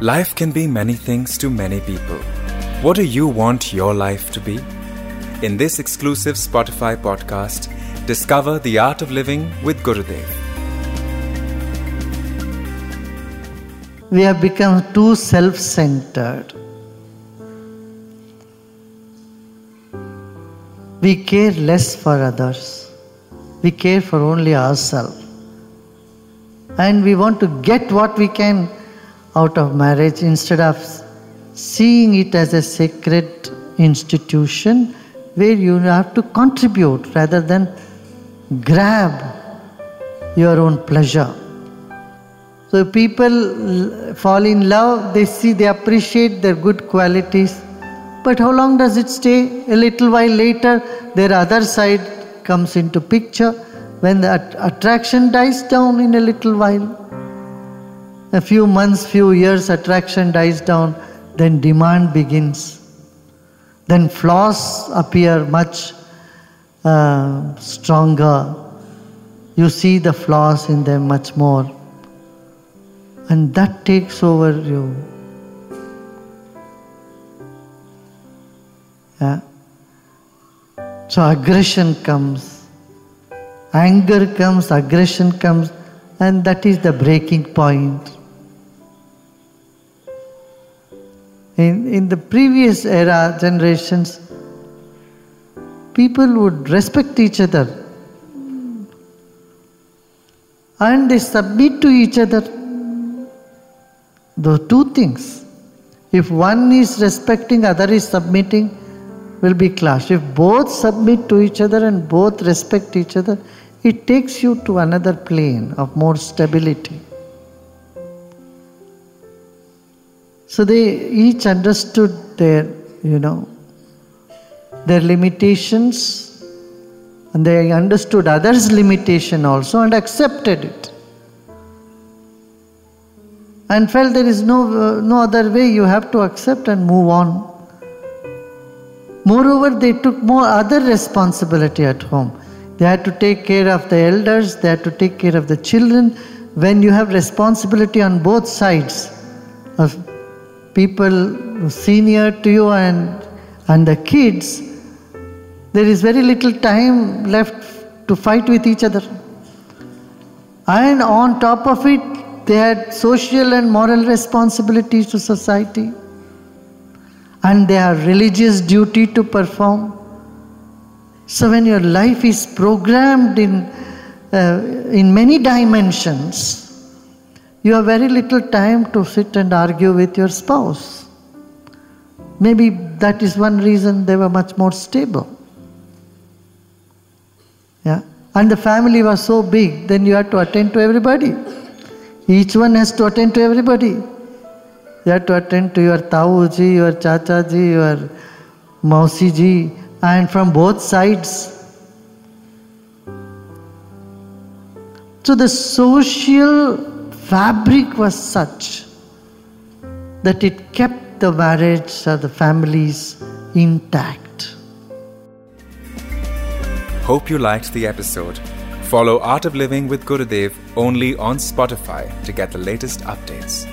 Life can be many things to many people. What do you want your life to be? In this exclusive Spotify podcast, discover the art of living with Gurudev. We have become too self centered. We care less for others. We care for only ourselves. And we want to get what we can out of marriage instead of seeing it as a sacred institution where you have to contribute rather than grab your own pleasure. So people fall in love, they see, they appreciate their good qualities. But how long does it stay? A little while later, their other side comes into picture. When the attraction dies down in a little while, a few months, few years, attraction dies down, then demand begins. Then flaws appear much uh, stronger. You see the flaws in them much more. And that takes over you. Yeah. So aggression comes, anger comes, aggression comes, and that is the breaking point. In, in the previous era, generations, people would respect each other and they submit to each other. Those two things. If one is respecting, other is submitting, will be clash. If both submit to each other and both respect each other, it takes you to another plane of more stability. So they each understood their, you know, their limitations and they understood others' limitation also and accepted it. And felt there is no, no other way, you have to accept and move on. Moreover, they took more other responsibility at home. They had to take care of the elders, they had to take care of the children. When you have responsibility on both sides people senior to you and, and the kids, there is very little time left to fight with each other. And on top of it, they had social and moral responsibilities to society. And they have religious duty to perform. So when your life is programmed in, uh, in many dimensions, you have very little time to sit and argue with your spouse. Maybe that is one reason they were much more stable. Yeah. And the family was so big, then you had to attend to everybody. Each one has to attend to everybody. You have to attend to your Tauji, your Chachaji, your Mausiji, and from both sides. So the social fabric was such that it kept the marriage or the families intact. Hope you liked the episode. Follow Art of Living with Gurudev only on Spotify to get the latest updates.